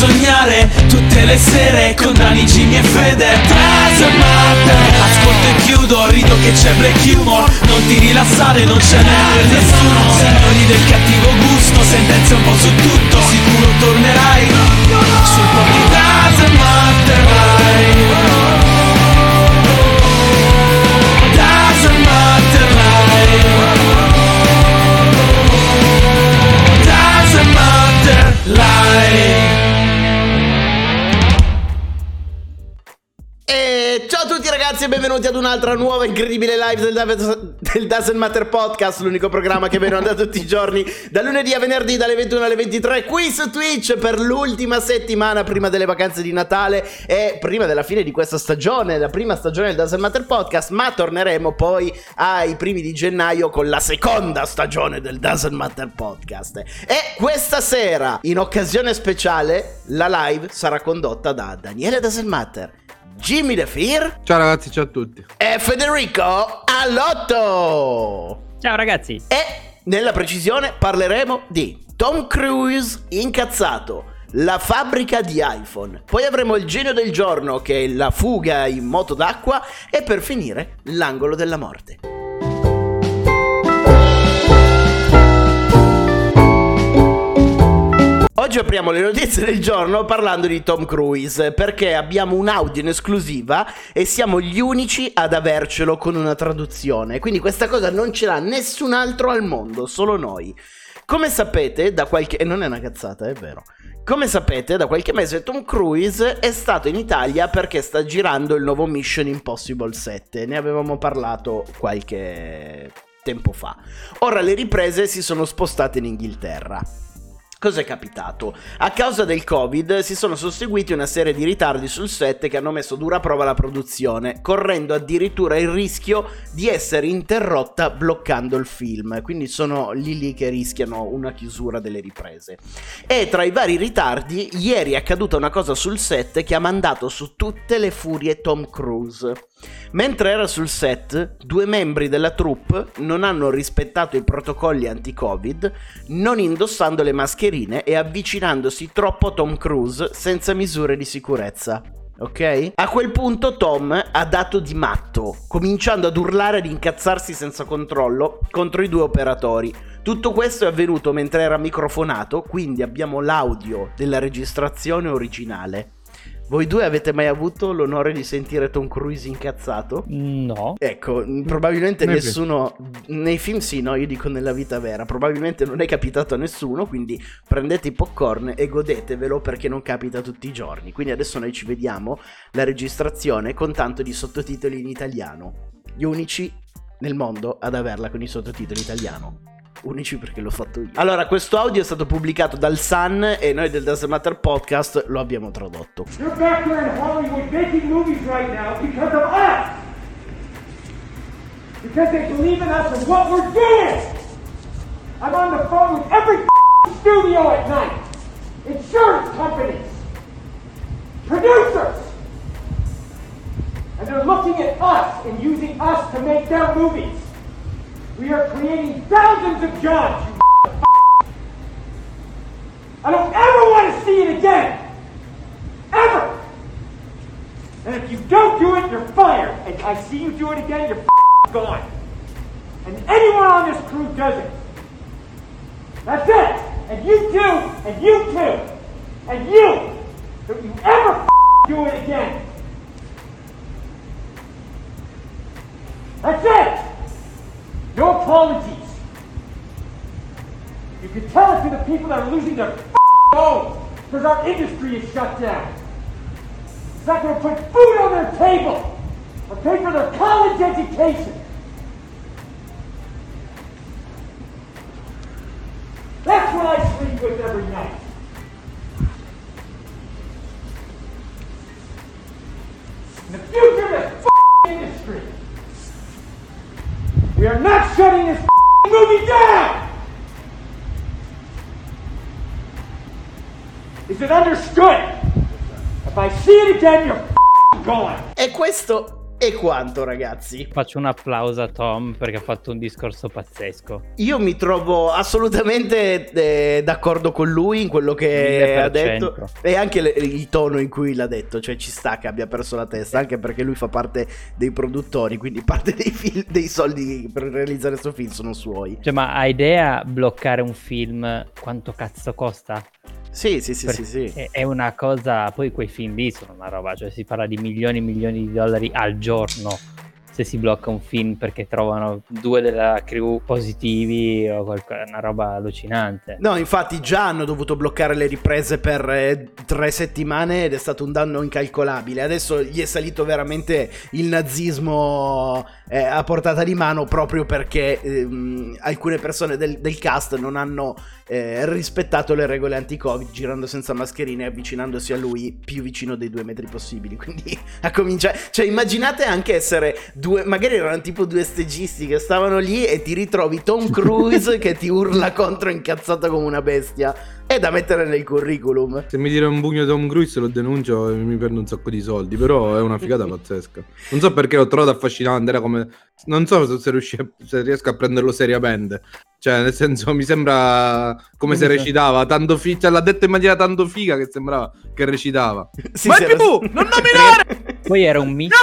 sognare tutte le sere con Dani, Jimmy e Fede. Matter Ascolto e chiudo, rido che c'è black humor. Non ti rilassare, non ce n'è per nessuno. Signori del cattivo gusto, sentenze un po' su tutto Sicuro tornerai. Sul po' di Doesn't matter benvenuti ad un'altra nuova incredibile live del, Dav- del Doesn't Matter Podcast, l'unico programma che viene da tutti i giorni, da lunedì a venerdì dalle 21 alle 23, qui su Twitch per l'ultima settimana prima delle vacanze di Natale e prima della fine di questa stagione, la prima stagione del Doesn't Matter Podcast, ma torneremo poi ai primi di gennaio con la seconda stagione del Doesn't Matter Podcast. E questa sera, in occasione speciale, la live sarà condotta da Daniele Doesn't Matter. Jimmy De Fear Ciao ragazzi, ciao a tutti. e Federico Allotto. Ciao ragazzi. E nella precisione parleremo di Tom Cruise incazzato, la fabbrica di iPhone. Poi avremo il genio del giorno che è la fuga in moto d'acqua e per finire l'angolo della morte. Oggi apriamo le notizie del giorno parlando di Tom Cruise perché abbiamo un audio in esclusiva e siamo gli unici ad avercelo con una traduzione. Quindi questa cosa non ce l'ha nessun altro al mondo, solo noi. Come sapete, da qualche... e non è una cazzata, è vero. Come sapete, da qualche mese Tom Cruise è stato in Italia perché sta girando il nuovo Mission Impossible 7. Ne avevamo parlato qualche tempo fa. Ora le riprese si sono spostate in Inghilterra. Cos'è capitato? A causa del Covid si sono susseguiti una serie di ritardi sul set che hanno messo dura prova la produzione, correndo addirittura il rischio di essere interrotta bloccando il film. Quindi sono lì lì che rischiano una chiusura delle riprese. E tra i vari ritardi, ieri è accaduta una cosa sul set che ha mandato su tutte le furie Tom Cruise. Mentre era sul set, due membri della troupe non hanno rispettato i protocolli anti-Covid, non indossando le mascherine e avvicinandosi troppo a Tom Cruise senza misure di sicurezza. Ok? A quel punto Tom ha dato di matto, cominciando ad urlare ed incazzarsi senza controllo contro i due operatori. Tutto questo è avvenuto mentre era microfonato, quindi abbiamo l'audio della registrazione originale. Voi due avete mai avuto l'onore di sentire Tom Cruise incazzato? No. Ecco, probabilmente Nei nessuno. Nei film sì, no, io dico nella vita vera. Probabilmente non è capitato a nessuno. Quindi prendete i popcorn e godetevelo perché non capita tutti i giorni. Quindi adesso noi ci vediamo la registrazione con tanto di sottotitoli in italiano. Gli unici nel mondo ad averla con i sottotitoli in italiano. Unici perché l'ho fatto io. Allora, questo audio è stato pubblicato dal Sun e noi del Doesn't Matter Podcast lo abbiamo tradotto. You're back there in Hollywood making movies right now because of us! Because they believe in us and what we're doing! I'm on the phone with every studio at night, insurance companies, producers! And they're looking at us and using us to make their movies. We are creating thousands of jobs, you I don't ever want to see it again! Ever! And if you don't do it, you're fired. And I see you do it again, you're gone. And anyone on this crew does it. That's it. And you too, and you too, and you. Don't you ever do it again. That's it. Apologies. You can tell it to the people that are losing their homes because our industry is shut down. It's not going to put food on their table or pay for their college education. We are not shutting this movie down. Is it understood? If I see it again, you're gone. E questo e quanto, ragazzi. Faccio un applauso a Tom perché ha fatto un discorso pazzesco. Io mi trovo assolutamente eh, d'accordo con lui in quello che 1000%. ha detto e anche le- il tono in cui l'ha detto, cioè ci sta che abbia perso la testa, anche perché lui fa parte dei produttori, quindi parte dei, fil- dei soldi per realizzare questo film sono suoi. Cioè, ma hai idea bloccare un film quanto cazzo costa? Sì, sì, sì, Per- sì, sì. È, una cosa, poi quei film lì sono una roba, cioè si parla di milioni e milioni di dollari al giorno se si blocca un film perché trovano due della crew positivi o qualcosa, una roba allucinante. No, infatti già hanno dovuto bloccare le riprese per eh, tre settimane ed è stato un danno incalcolabile. Adesso gli è salito veramente il nazismo eh, a portata di mano proprio perché ehm, alcune persone del, del cast non hanno eh, rispettato le regole anti-Covid girando senza mascherine e avvicinandosi a lui più vicino dei due metri possibili. Quindi a cominciare... Cioè immaginate anche essere due... Magari erano tipo due stagisti che stavano lì e ti ritrovi Tom Cruise che ti urla contro incazzato come una bestia. È da mettere nel curriculum. Se mi tira un pugno Tom Cruise lo denuncio e mi prendo un sacco di soldi, però è una figata pazzesca. Non so perché l'ho trovato affascinante, era come... Non so se, riusci- se riesco a prenderlo seriamente. Cioè, nel senso, mi sembra come se recitava, tanto figa, cioè, l'ha detto in maniera tanto figa che sembrava che recitava. Sì, Ma è tu, non nominare! Poi era un misto,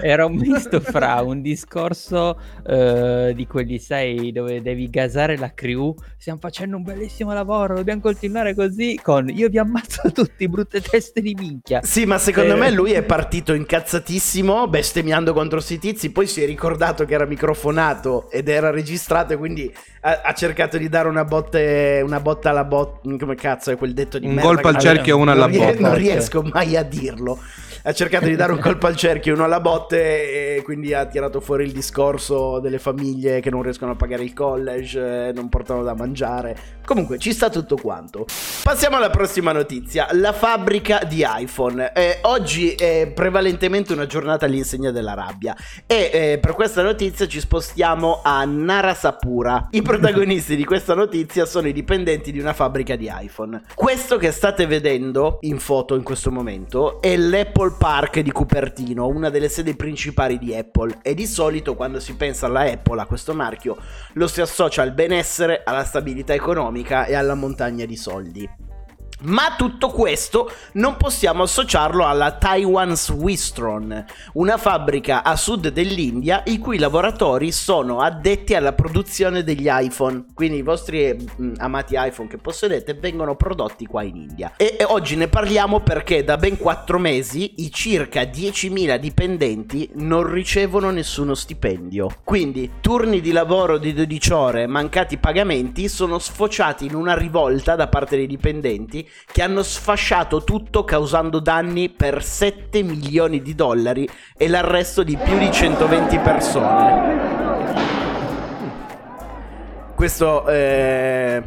era un misto fra un discorso eh, di quelli, sai, dove devi gasare la crew. Stiamo facendo un bellissimo lavoro, dobbiamo continuare così. Con io vi ammazzo tutti, brutte teste di minchia. Sì, ma secondo Eh. me lui è partito incazzatissimo, bestemmiando contro sti tizi, poi si è ricordato che era microfonato ed era registrato e quindi ha, ha cercato di dare una, botte, una botta alla botta, come cazzo è quel detto di Un merda colpo che- al cerchio e uno alla non botta. Non riesco mai a dirlo. Ha cercato di dare un colpo al cerchio e uno alla botte e quindi ha tirato fuori il discorso delle famiglie che non riescono a pagare il college, eh, non portano da mangiare. Comunque ci sta tutto quanto. Passiamo alla prossima notizia, la fabbrica di iPhone. Eh, oggi è prevalentemente una giornata all'insegna della rabbia e eh, per questa notizia ci spostiamo a Narasapura. I protagonisti di questa notizia sono i dipendenti di una fabbrica di iPhone. Questo che state vedendo in foto in questo momento è l'Apple Park di Cupertino, una delle sedi principali di Apple e di solito quando si pensa alla Apple, a questo marchio, lo si associa al benessere, alla stabilità economica e alla montagna di soldi. Ma tutto questo non possiamo associarlo alla Taiwan Swistron, una fabbrica a sud dell'India i cui lavoratori sono addetti alla produzione degli iPhone. Quindi i vostri mm, amati iPhone che possedete vengono prodotti qua in India. E, e oggi ne parliamo perché da ben 4 mesi i circa 10.000 dipendenti non ricevono nessuno stipendio. Quindi turni di lavoro di 12 ore, mancati pagamenti sono sfociati in una rivolta da parte dei dipendenti che hanno sfasciato tutto causando danni per 7 milioni di dollari e l'arresto di più di 120 persone. Questo eh,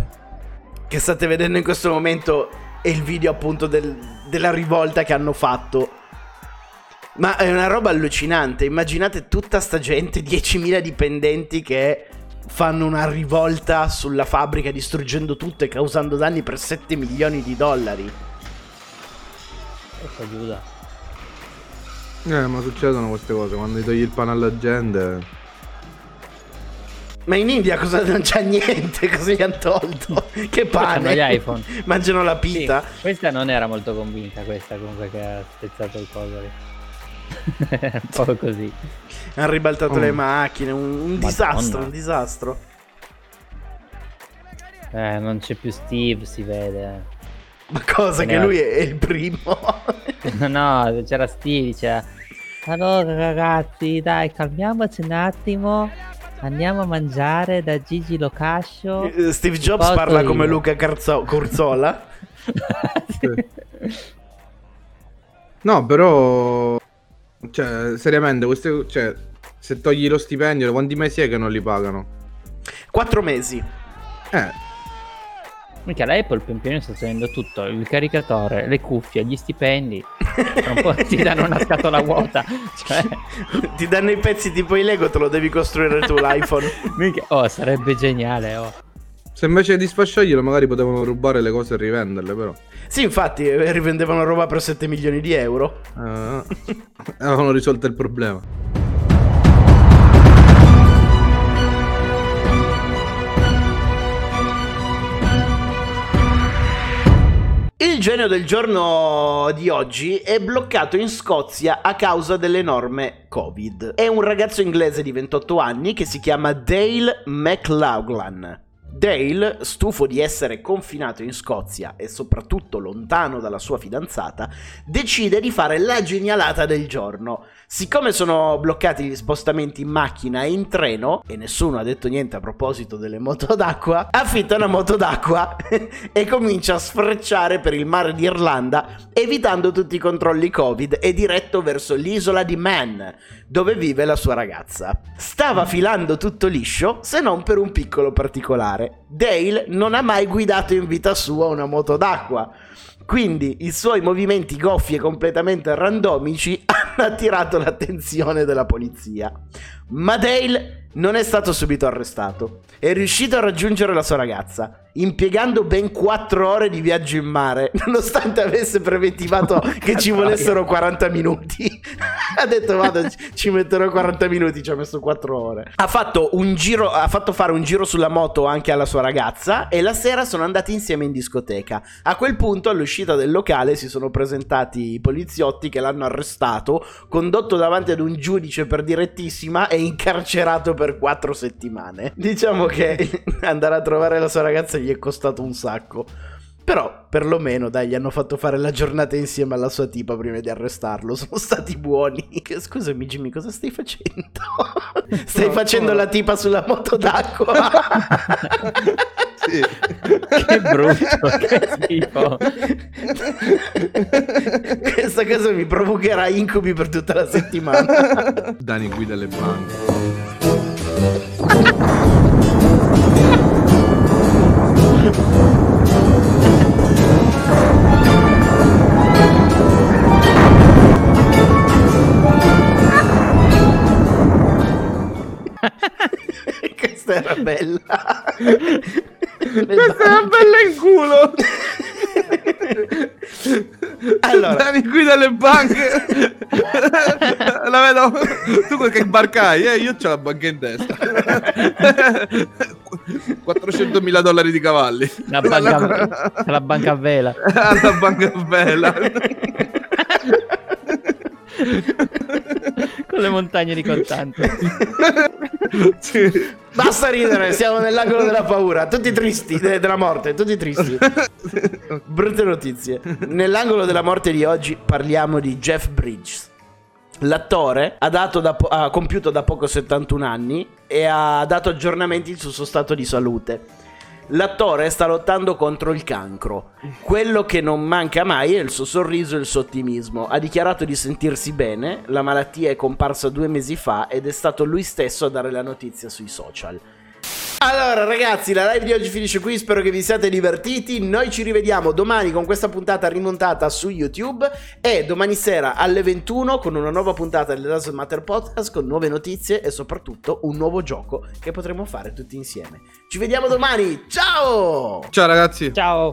che state vedendo in questo momento è il video appunto del- della rivolta che hanno fatto. Ma è una roba allucinante. Immaginate tutta sta gente, 10.000 dipendenti che fanno una rivolta sulla fabbrica distruggendo tutto e causando danni per 7 milioni di dollari. Ecco Giuda. Eh, ma succedono queste cose, quando gli togli il pane alla gente... Ma in India cosa non c'è niente, cosa gli hanno tolto? Che pane? Gli iPhone. Mangiano la Sì, pita. questa non era molto convinta, questa comunque che ha spezzato il coso lì. un po' così. Hanno ribaltato Oh. le macchine, un, un disastro, un disastro. Eh, non c'è più Steve, si vede. Ma cosa che lui è il primo. no, c'era Steve, diceva Allora ragazzi, dai, calmiamoci un attimo. Andiamo a mangiare da Gigi Locascio. Eh, Steve Jobs parla io. come Luca Carzo- Corzola. No, però... Cioè, seriamente, queste... Cioè, se togli lo stipendio, quanti mesi è che non li pagano? Quattro mesi. Eh, Mica la Apple pian piano sta tenendo tutto, il caricatore, le cuffie, gli stipendi. Un po' ti danno una scatola vuota. Cioè, Ti danno i pezzi tipo i Lego, te lo devi costruire tu l'iPhone. mica- oh, sarebbe geniale, oh. Se invece di sfasciarglielo magari potevano rubare le cose e rivenderle, però. Sì, infatti, eh, rivendevano roba per 7 milioni di euro. Eh, avevano risolto il problema. Il genio del giorno di oggi è bloccato in Scozia a causa delle norme Covid. È un ragazzo inglese di 28 anni che si chiama Dale McLaughlin. Dale, stufo di essere confinato in Scozia e soprattutto lontano dalla sua fidanzata, decide di fare la genialata del giorno. Siccome sono bloccati gli spostamenti in macchina e in treno, e nessuno ha detto niente a proposito delle moto d'acqua, affitta una moto d'acqua e comincia a sfrecciare per il mare d'Irlanda, evitando tutti i controlli Covid e diretto verso l'isola di Man, dove vive la sua ragazza. Stava filando tutto liscio, se non per un piccolo particolare. Dale non ha mai guidato in vita sua una moto d'acqua. Quindi i suoi movimenti goffi e completamente randomici hanno attirato l'attenzione della polizia. Ma Dale non è stato subito arrestato. È riuscito a raggiungere la sua ragazza, impiegando ben 4 ore di viaggio in mare, nonostante avesse preventivato che ci volessero 40 minuti. Ha detto vado, ci metterò 40 minuti, ci ha messo 4 ore. Ha fatto, un giro, ha fatto fare un giro sulla moto anche alla sua ragazza e la sera sono andati insieme in discoteca. A quel punto, all'uscita del locale, si sono presentati i poliziotti che l'hanno arrestato, condotto davanti ad un giudice per direttissima e incarcerato per 4 settimane. Diciamo che andare a trovare la sua ragazza gli è costato un sacco. Però, perlomeno, dai, gli hanno fatto fare la giornata insieme alla sua tipa prima di arrestarlo. Sono stati buoni. Scusami, Jimmy, cosa stai facendo? stai No, facendo no. la tipa sulla moto d'acqua? Sì. Che brutto, che schifo. Questa cosa mi provocherà incubi per tutta la settimana. Dani guida le banche. Questa era bella. Questa una bella in culo! Allora. Dani guida le banche! la vedo! Tu quel che imbarcai, eh? Io c'ho la banca in testa. 400.000 dollari di cavalli. La banca, la banca a vela. Alla banca bella. Con le montagne di contanti. Sì. Basta ridere, siamo nell'angolo della paura. Tutti tristi, de- della morte, tutti tristi. Brutte notizie. Nell'angolo della morte di oggi parliamo di Jeff Bridges. L'attore ha, dato da po- ha compiuto da poco 71 anni e ha dato aggiornamenti sul suo stato di salute. L'attore sta lottando contro il cancro. Quello che non manca mai è il suo sorriso e il suo ottimismo. Ha dichiarato di sentirsi bene, la malattia è comparsa due mesi fa ed è stato lui stesso a dare la notizia sui social. Allora ragazzi, la live di oggi finisce qui, spero che vi siate divertiti. Noi ci rivediamo domani con questa puntata rimontata su YouTube e domani sera alle 21 con una nuova puntata del Doesn't Matter Podcast con nuove notizie e soprattutto un nuovo gioco che potremo fare tutti insieme. Ci vediamo domani, ciao! Ciao ragazzi. Ciao.